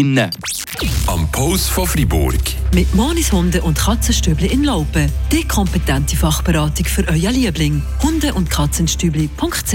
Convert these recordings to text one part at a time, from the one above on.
Innen. Am Post von Fribourg. Mit Monis Hunde und Katzenstübli in Laupen. Die kompetente Fachberatung für euer Liebling. Hunde- und Katzenstübli.ch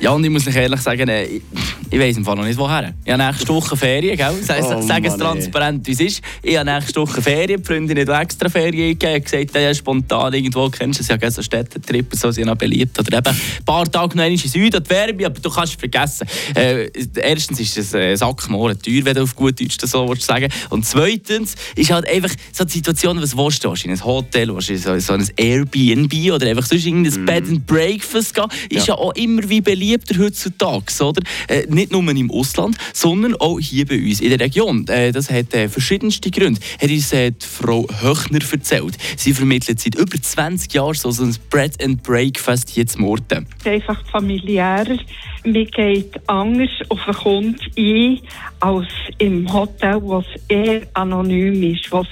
Ja, und ich muss euch ehrlich sagen, äh, ich, weiss im Fall noch nicht woher. Ich habe nächste Woche Ferien, gell? Sag, Oh, sag es transparent, wie es ist. Ich habe nächste Woche Ferien, die Freundin hat extra Ferien gegeben, gesagt, ja, spontan irgendwo, kennst du es ja, gell, so Städtetrip, so sind noch beliebt. Oder eben ein paar Tage noch in Süden, an die Werbe, aber du kannst es vergessen. Äh, erstens ist es äh, Sackmohren teuer, wenn du auf gut Deutsch das so willst sagen Und zweitens ist halt einfach so die Situation, was willst du? Willst du in ein Hotel, willst du in so, so ein Airbnb oder einfach sonst in ein Bed and Breakfast gehen? Ist ja. auch immer wie beliebter heutzutage, oder? Äh, nicht nur im Ausland, sondern auch hier bei uns in der Region. Äh, das hat äh, verschiedenste Gründe. Hat uns äh, Frau Höchner erzählt. Sie vermittelt seit über 20 Jahren so ein Bread and Breakfast hier zu Murten. einfach familiärer. Man geht anders auf den Kunden ein als im Hotel, was eher anonym ist, was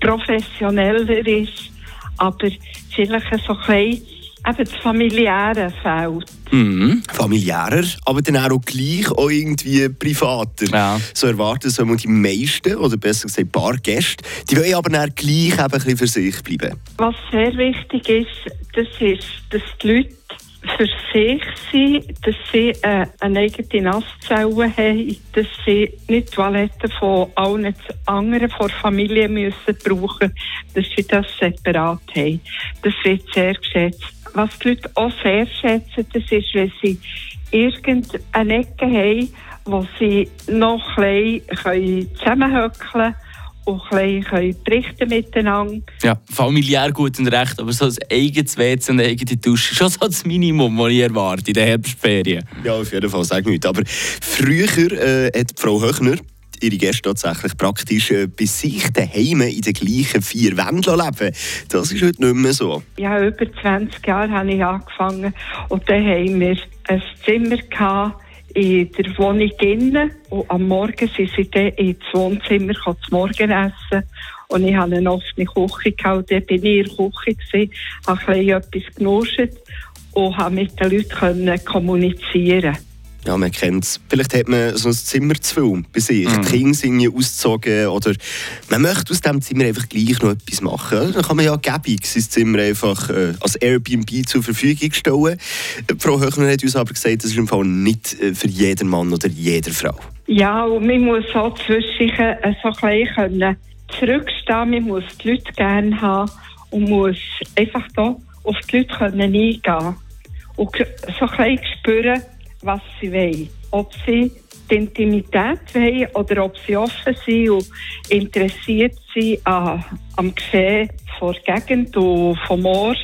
professioneller ist, aber vielleicht so ein bisschen eben das familiäre fehlt. Mhm. familiärer, aber dann auch gleich auch irgendwie privater. Ja. So erwarten sollen die meisten, oder besser gesagt ein paar Gäste, die wollen aber dann gleich eben ein bisschen für sich bleiben. Was sehr wichtig ist, das ist, dass die Leute für sich sind, dass sie äh, eine eigene Nasszelle haben, dass sie nicht die Toiletten von allen anderen von der Familie müssen brauchen, dass sie das separat haben. Das wird sehr geschätzt. Was die Leute auch sehr schätzen, das ist, wenn sie irgendeine Ecke haben, wo sie noch ein bisschen zusammenhöckeln können und ein bisschen berichten miteinander. Ja, familiär gut und recht, aber so ein eigenes WC und eine eigene Dusche, schon so das Minimum, das ich erwarte in den Herbstferien. Ja, auf jeden Fall, sag nichts. Aber früher äh, hat Frau Höchner ihre Gäste tatsächlich praktisch äh, bei sich daheim in den gleichen vier Wänden leben. Das ist heute nicht mehr so. Ja, über 20 Jahre habe ich angefangen. Und dann haben wir ein Zimmer gehabt in der Wohnung innen. Und am Morgen sind sie dann ins Wohnzimmer zum Morgen essen und ich hatte eine offene Küche gehabt, dort bin ich in der Küche gewesen, habe ein bisschen etwas genuscht und habe mit den Leuten kommunizieren Ja, man kennt es. Vielleicht hat man so ein Zimmer zu viel bei sich. Die Kinder sind ja ausgezogen oder man möchte aus diesem Zimmer einfach gleich noch etwas machen. Dann kann man ja gäbig sein Zimmer einfach äh, als Airbnb zur Verfügung stellen. Frau Höchner hat uns aber gesagt, das ist im Fall nicht äh, für jeden Mann oder jede Frau. Ja, und man muss so zwischen äh, so ein bisschen können zurückstehen. Man muss die Leute gerne haben und muss einfach da auf die Leute können eingehen und g- so ein bisschen spüren, was sie wollen. Ob sie die Intimität wollen oder ob sie offen sind und interessiert sind am Geschehen von der Gegend und vom Ort.